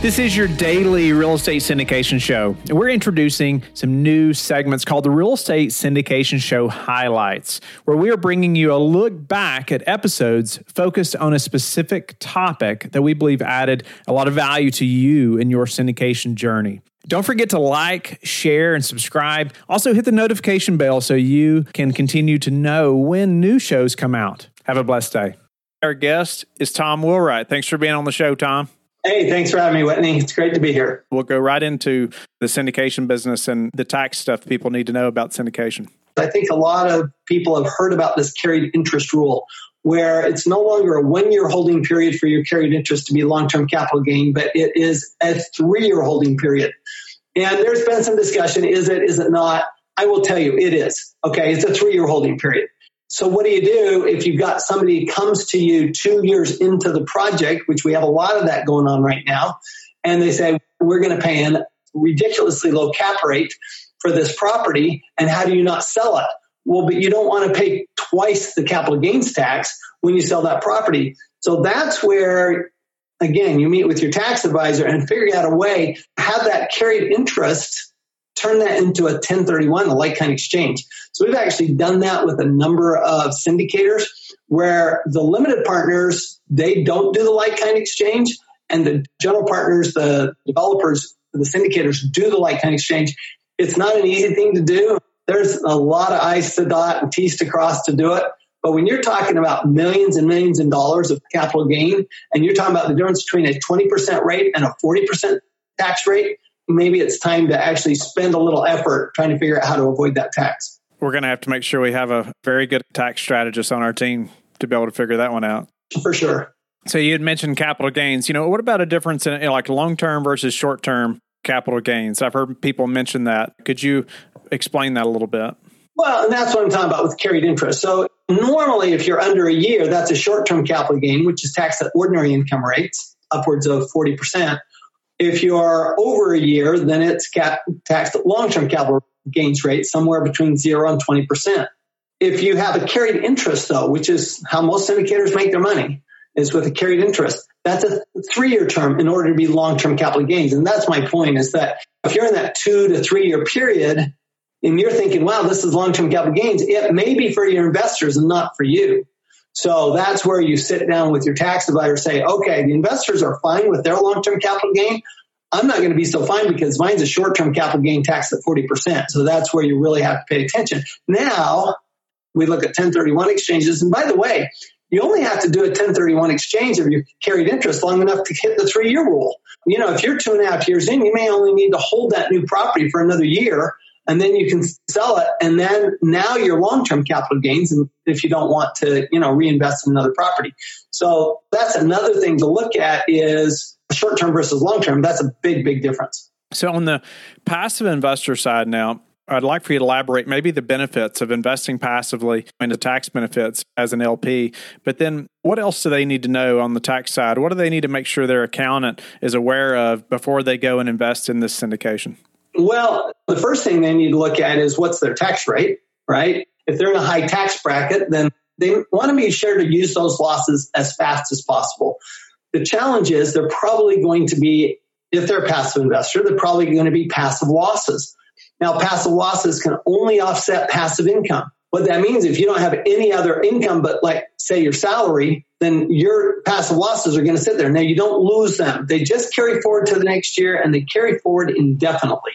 This is your daily real estate syndication show. And we're introducing some new segments called the Real Estate Syndication Show Highlights, where we are bringing you a look back at episodes focused on a specific topic that we believe added a lot of value to you in your syndication journey. Don't forget to like, share, and subscribe. Also, hit the notification bell so you can continue to know when new shows come out. Have a blessed day. Our guest is Tom Wheelwright. Thanks for being on the show, Tom. Hey, thanks for having me, Whitney. It's great to be here. We'll go right into the syndication business and the tax stuff people need to know about syndication. I think a lot of people have heard about this carried interest rule, where it's no longer a one year holding period for your carried interest to be long term capital gain, but it is a three year holding period. And there's been some discussion is it, is it not? I will tell you, it is. Okay, it's a three year holding period. So what do you do if you've got somebody comes to you two years into the project, which we have a lot of that going on right now, and they say, we're going to pay a ridiculously low cap rate for this property, and how do you not sell it? Well, but you don't want to pay twice the capital gains tax when you sell that property. So that's where, again, you meet with your tax advisor and figure out a way, have that carried interest turn that into a 1031, a like kind exchange. So we've actually done that with a number of syndicators where the limited partners, they don't do the like kind exchange and the general partners, the developers, the syndicators do the like kind exchange. It's not an easy thing to do. There's a lot of I's to dot and T's to cross to do it. But when you're talking about millions and millions of dollars of capital gain, and you're talking about the difference between a 20% rate and a 40% tax rate, maybe it's time to actually spend a little effort trying to figure out how to avoid that tax. We're going to have to make sure we have a very good tax strategist on our team to be able to figure that one out. For sure. So you had mentioned capital gains. You know, what about a difference in like long term versus short term capital gains? I've heard people mention that. Could you explain that a little bit? Well, and that's what I'm talking about with carried interest. So normally, if you're under a year, that's a short term capital gain, which is taxed at ordinary income rates, upwards of 40%. If you are over a year, then it's cap- taxed at long-term capital gains rate somewhere between zero and 20%. If you have a carried interest though, which is how most syndicators make their money, is with a carried interest. That's a three-year term in order to be long-term capital gains. And that's my point is that if you're in that two to three-year period and you're thinking, wow, this is long-term capital gains, it may be for your investors and not for you. So that's where you sit down with your tax advisor say, okay, the investors are fine with their long-term capital gain. I'm not going to be so fine because mine's a short-term capital gain tax at 40%. So that's where you really have to pay attention. Now we look at 1031 exchanges. And by the way, you only have to do a 1031 exchange if you carried interest long enough to hit the three year rule. You know, if you're two and a half years in, you may only need to hold that new property for another year and then you can sell it and then now your long-term capital gains and if you don't want to you know reinvest in another property so that's another thing to look at is short-term versus long-term that's a big big difference so on the passive investor side now I'd like for you to elaborate maybe the benefits of investing passively and the tax benefits as an LP. But then what else do they need to know on the tax side? What do they need to make sure their accountant is aware of before they go and invest in this syndication? Well, the first thing they need to look at is what's their tax rate, right? If they're in a high tax bracket, then they want to be sure to use those losses as fast as possible. The challenge is they're probably going to be, if they're a passive investor, they're probably going to be passive losses. Now, passive losses can only offset passive income. What that means, if you don't have any other income but like, say, your salary, then your passive losses are going to sit there. Now, you don't lose them. They just carry forward to the next year and they carry forward indefinitely.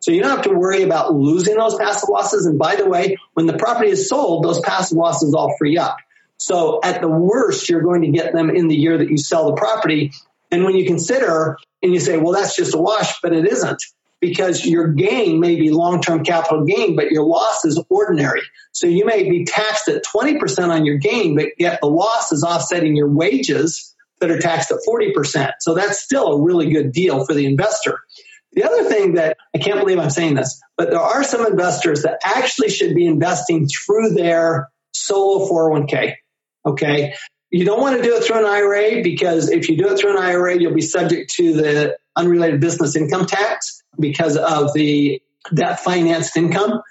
So you don't have to worry about losing those passive losses. And by the way, when the property is sold, those passive losses all free up. So at the worst, you're going to get them in the year that you sell the property. And when you consider and you say, well, that's just a wash, but it isn't because your gain may be long-term capital gain, but your loss is ordinary. So you may be taxed at 20% on your gain, but yet the loss is offsetting your wages that are taxed at 40%. So that's still a really good deal for the investor. The other thing that I can't believe I'm saying this, but there are some investors that actually should be investing through their solo 401k. Okay. You don't want to do it through an IRA because if you do it through an IRA, you'll be subject to the unrelated business income tax because of the debt financed income,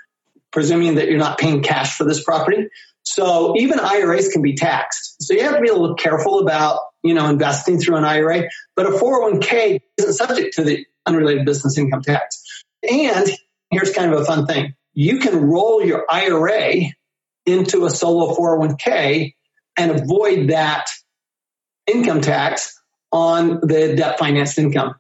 presuming that you're not paying cash for this property. So even IRAs can be taxed. So you have to be a little careful about, you know, investing through an IRA, but a 401k isn't subject to the unrelated business income tax. And here's kind of a fun thing. You can roll your IRA into a solo 401k and avoid that income tax on the debt financed income.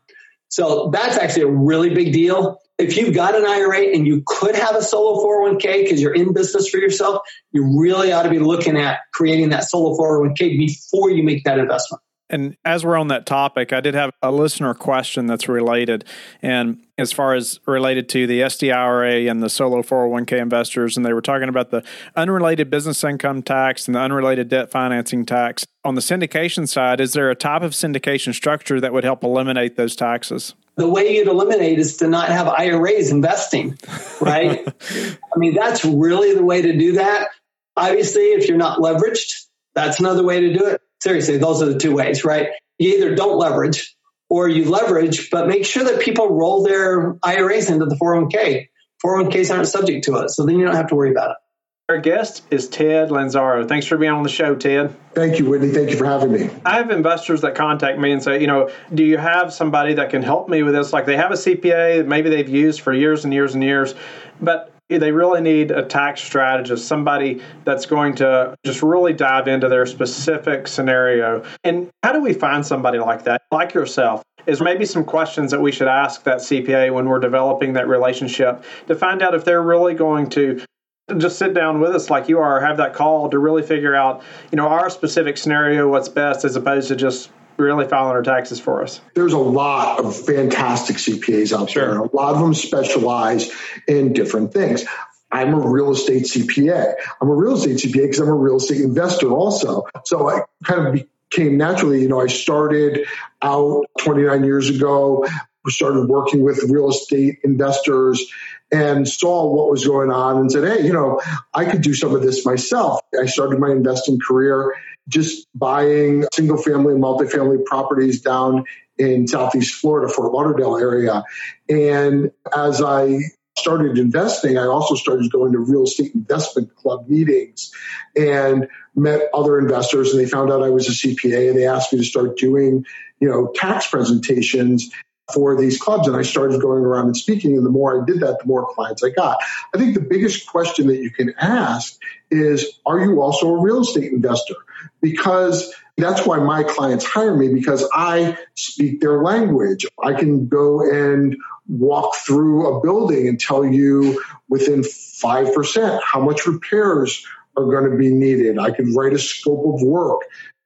So that's actually a really big deal. If you've got an IRA and you could have a solo 401k because you're in business for yourself, you really ought to be looking at creating that solo 401k before you make that investment. And as we're on that topic, I did have a listener question that's related. And as far as related to the SDIRA and the solo 401k investors, and they were talking about the unrelated business income tax and the unrelated debt financing tax. On the syndication side, is there a type of syndication structure that would help eliminate those taxes? The way you'd eliminate is to not have IRAs investing, right? I mean, that's really the way to do that. Obviously, if you're not leveraged, that's another way to do it seriously, those are the two ways, right? You either don't leverage or you leverage, but make sure that people roll their IRAs into the 401k. 401ks aren't subject to it, so then you don't have to worry about it. Our guest is Ted Lanzaro. Thanks for being on the show, Ted. Thank you, Whitney. Thank you for having me. I have investors that contact me and say, you know, do you have somebody that can help me with this? Like they have a CPA that maybe they've used for years and years and years, but they really need a tax strategist, somebody that's going to just really dive into their specific scenario. And how do we find somebody like that, like yourself? Is maybe some questions that we should ask that CPA when we're developing that relationship to find out if they're really going to just sit down with us like you are, have that call to really figure out, you know, our specific scenario, what's best, as opposed to just really filing our taxes for us? There's a lot of fantastic CPAs out sure. there. A lot of them specialize in different things. I'm a real estate CPA. I'm a real estate CPA because I'm a real estate investor also. So I kind of became naturally, you know, I started out 29 years ago, started working with real estate investors and saw what was going on and said, Hey, you know, I could do some of this myself. I started my investing career just buying single family and multifamily properties down in Southeast Florida, Fort Lauderdale area. And as I started investing, I also started going to real estate investment club meetings and met other investors and they found out I was a CPA and they asked me to start doing, you know, tax presentations for these clubs. And I started going around and speaking. And the more I did that, the more clients I got. I think the biggest question that you can ask is, are you also a real estate investor? Because that's why my clients hire me because I speak their language. I can go and walk through a building and tell you within 5% how much repairs are going to be needed. I could write a scope of work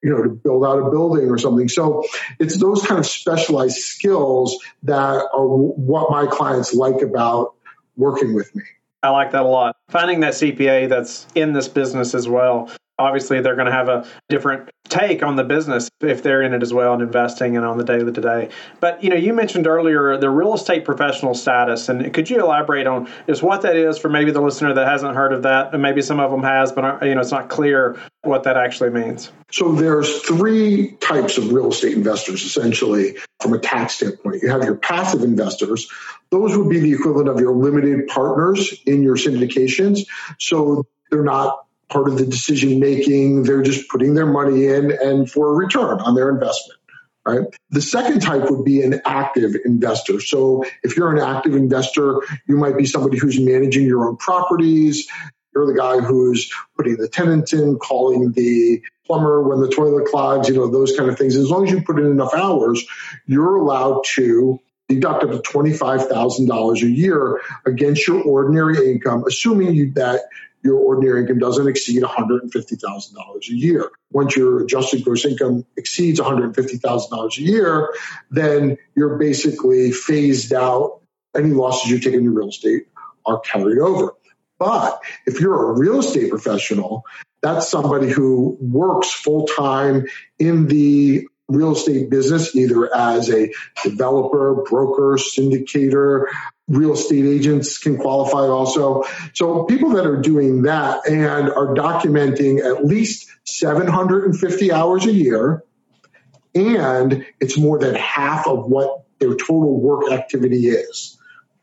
you know, to build out a building or something. So it's those kind of specialized skills that are what my clients like about working with me. I like that a lot. Finding that CPA that's in this business as well obviously they're going to have a different take on the business if they're in it as well and investing and on the daily to day. But you know, you mentioned earlier the real estate professional status, and could you elaborate on just what that is for maybe the listener that hasn't heard of that, and maybe some of them has, but uh, you know, it's not clear what that actually means. So there's three types of real estate investors essentially from a tax standpoint. You have your passive investors. Those would be the equivalent of your limited partners in your syndications. So they're not part of the decision making. They're just putting their money in and for a return on their investment. Right. The second type would be an active investor. So if you're an active investor, you might be somebody who's managing your own properties. You're the guy who's putting the tenant in, calling the plumber when the toilet clogs, you know, those kind of things. As long as you put in enough hours, you're allowed to deduct up to $25,000 a year against your ordinary income, assuming you, that your ordinary income doesn't exceed $150,000 a year. Once your adjusted gross income exceeds $150,000 a year, then you're basically phased out. Any losses you take in your real estate are carried over. But if you're a real estate professional, that's somebody who works full time in the real estate business, either as a developer, broker, syndicator, real estate agents can qualify also. So people that are doing that and are documenting at least 750 hours a year, and it's more than half of what their total work activity is.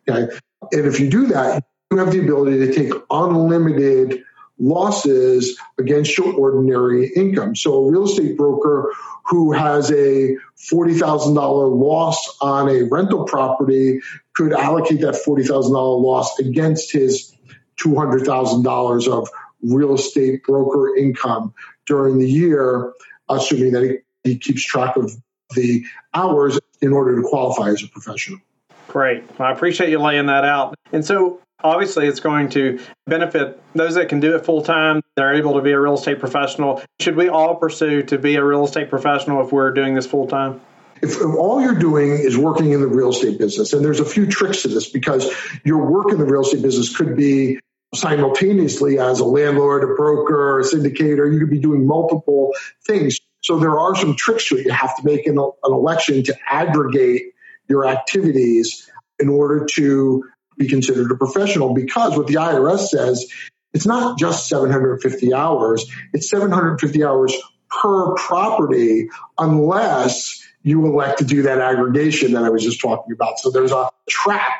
Okay. And if you do that, have the ability to take unlimited losses against your ordinary income. So a real estate broker who has a $40,000 loss on a rental property could allocate that $40,000 loss against his $200,000 of real estate broker income during the year, assuming that he, he keeps track of the hours in order to qualify as a professional. Great. Well, I appreciate you laying that out. And so, obviously, it's going to benefit those that can do it full time. They're able to be a real estate professional. Should we all pursue to be a real estate professional if we're doing this full time? If all you're doing is working in the real estate business, and there's a few tricks to this because your work in the real estate business could be simultaneously as a landlord, a broker, a syndicator. You could be doing multiple things. So there are some tricks to it. You have to make an, an election to aggregate your activities in order to be considered a professional because what the IRS says, it's not just 750 hours, it's 750 hours per property unless you elect to do that aggregation that I was just talking about. So there's a trap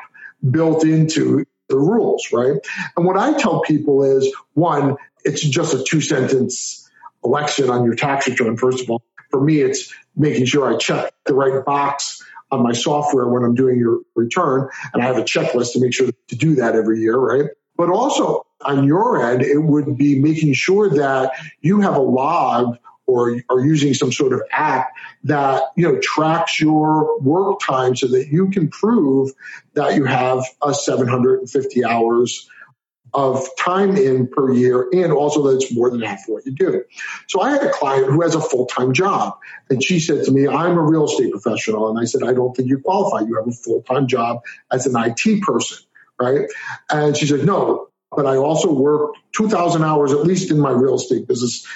built into the rules, right? And what I tell people is one, it's just a two sentence election on your tax return, first of all. For me, it's making sure I check the right box on my software when I'm doing your return. And I have a checklist to make sure to do that every year, right? But also on your end, it would be making sure that you have a log or are using some sort of app that you know tracks your work time so that you can prove that you have a 750 hours of time in per year and also that it's more than half what you do. So I had a client who has a full-time job and she said to me, I'm a real estate professional. And I said, I don't think you qualify. You have a full-time job as an IT person, right? And she said, no, but I also work 2,000 hours at least in my real estate business.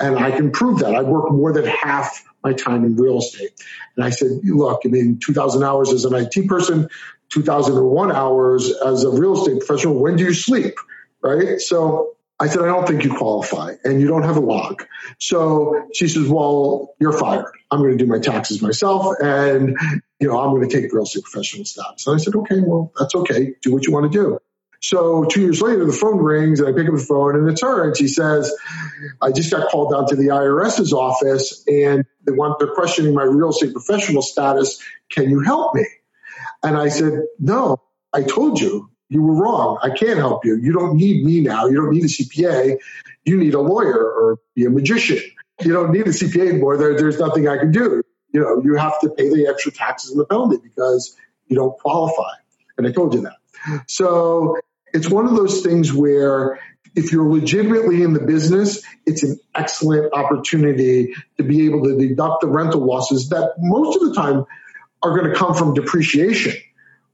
And I can prove that. I work more than half my time in real estate. And I said, look, I mean, 2,000 hours as an IT person, 2001 hours as a real estate professional. When do you sleep? Right. So I said, I don't think you qualify and you don't have a log. So she says, well, you're fired. I'm going to do my taxes myself and, you know, I'm going to take real estate professional status. And I said, okay, well, that's okay. Do what you want to do. So two years later, the phone rings and I pick up the phone and it's her. And she says, I just got called down to the IRS's office and they want, they're questioning my real estate professional status. Can you help me? And I said, no, I told you, you were wrong. I can't help you. You don't need me now. You don't need a CPA. You need a lawyer or be a magician. You don't need a CPA anymore. There, there's nothing I can do. You know, you have to pay the extra taxes and the penalty because you don't qualify. And I told you that. So it's one of those things where if you're legitimately in the business, it's an excellent opportunity to be able to deduct the rental losses that most of the time are going to come from depreciation,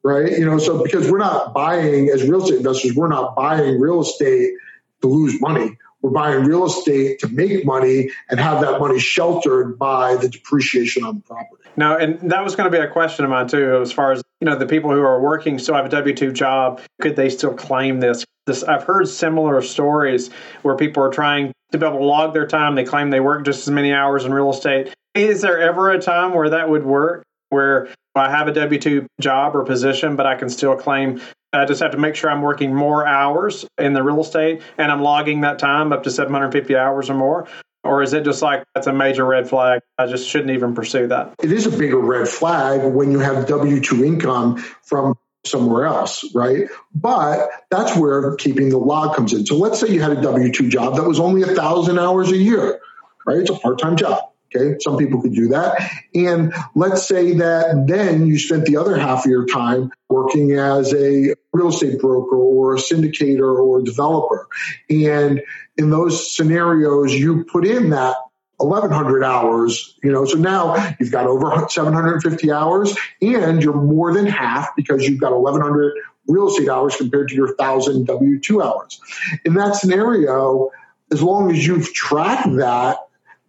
right? You know, so because we're not buying as real estate investors, we're not buying real estate to lose money. We're buying real estate to make money and have that money sheltered by the depreciation on the property. No, and that was going to be a question of mine too, as far as you know, the people who are working still have a W two job. Could they still claim this? This I've heard similar stories where people are trying to be able to log their time. They claim they work just as many hours in real estate. Is there ever a time where that would work? Where I have a W 2 job or position, but I can still claim. I just have to make sure I'm working more hours in the real estate and I'm logging that time up to 750 hours or more. Or is it just like that's a major red flag? I just shouldn't even pursue that. It is a bigger red flag when you have W 2 income from somewhere else, right? But that's where keeping the log comes in. So let's say you had a W 2 job that was only a thousand hours a year, right? It's a part time job. Okay, some people could do that. And let's say that then you spent the other half of your time working as a real estate broker or a syndicator or a developer. And in those scenarios, you put in that 1100 hours, you know, so now you've got over 750 hours and you're more than half because you've got 1100 real estate hours compared to your 1000 W2 hours. In that scenario, as long as you've tracked that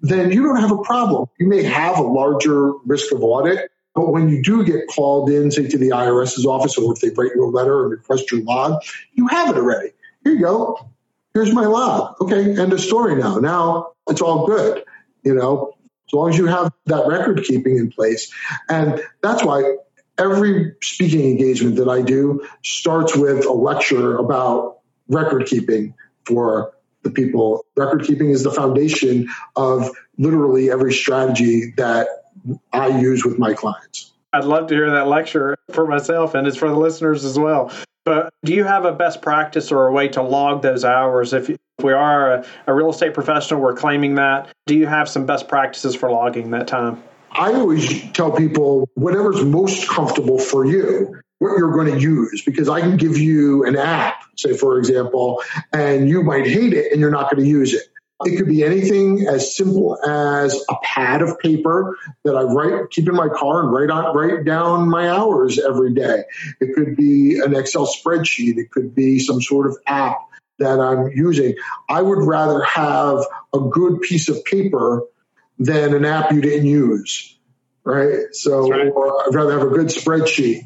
then you don't have a problem. You may have a larger risk of audit, but when you do get called in, say to the IRS's office, or if they write you a letter and request your log, you have it already. Here you go. Here's my log. Okay, end of story now. Now it's all good. You know, as long as you have that record keeping in place. And that's why every speaking engagement that I do starts with a lecture about record keeping for the people. Record keeping is the foundation of literally every strategy that I use with my clients. I'd love to hear that lecture for myself and it's for the listeners as well. But do you have a best practice or a way to log those hours? If, if we are a, a real estate professional, we're claiming that. Do you have some best practices for logging that time? I always tell people whatever's most comfortable for you what you're going to use because I can give you an app, say, for example, and you might hate it and you're not going to use it. It could be anything as simple as a pad of paper that I write, keep in my car and write on, write down my hours every day. It could be an Excel spreadsheet. It could be some sort of app that I'm using. I would rather have a good piece of paper than an app you didn't use. Right. So right. Uh, I'd rather have a good spreadsheet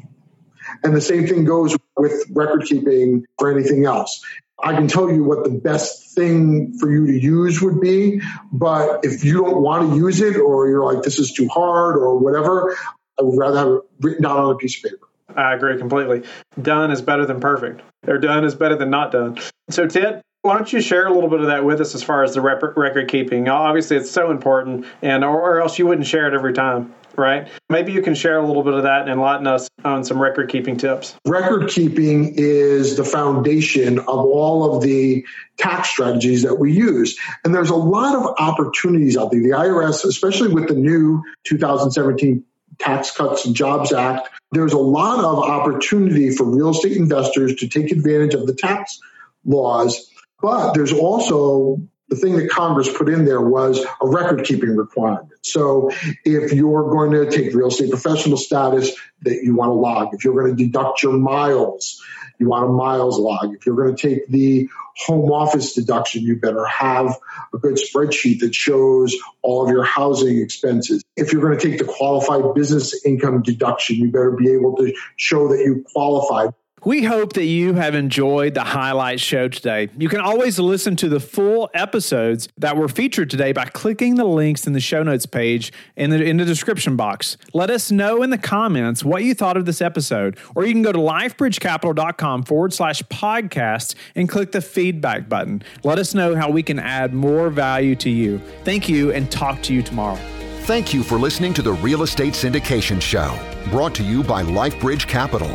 and the same thing goes with record keeping for anything else. I can tell you what the best thing for you to use would be, but if you don't want to use it or you're like, this is too hard or whatever, I would rather have it written down on a piece of paper. I agree completely. Done is better than perfect, or done is better than not done. So, Ted, why don't you share a little bit of that with us as far as the record keeping? Obviously, it's so important, and or else you wouldn't share it every time right? Maybe you can share a little bit of that and enlighten us on some record keeping tips. Record keeping is the foundation of all of the tax strategies that we use. And there's a lot of opportunities out there. The IRS, especially with the new 2017 Tax Cuts and Jobs Act, there's a lot of opportunity for real estate investors to take advantage of the tax laws. But there's also the thing that Congress put in there was a record keeping requirement. So if you're going to take real estate professional status, that you want to log. If you're going to deduct your miles, you want a miles log. If you're going to take the home office deduction, you better have a good spreadsheet that shows all of your housing expenses. If you're going to take the qualified business income deduction, you better be able to show that you qualified. We hope that you have enjoyed the highlight show today. You can always listen to the full episodes that were featured today by clicking the links in the show notes page in the, in the description box. Let us know in the comments what you thought of this episode, or you can go to lifebridgecapital.com forward slash podcast and click the feedback button. Let us know how we can add more value to you. Thank you and talk to you tomorrow. Thank you for listening to the Real Estate Syndication Show, brought to you by LifeBridge Capital.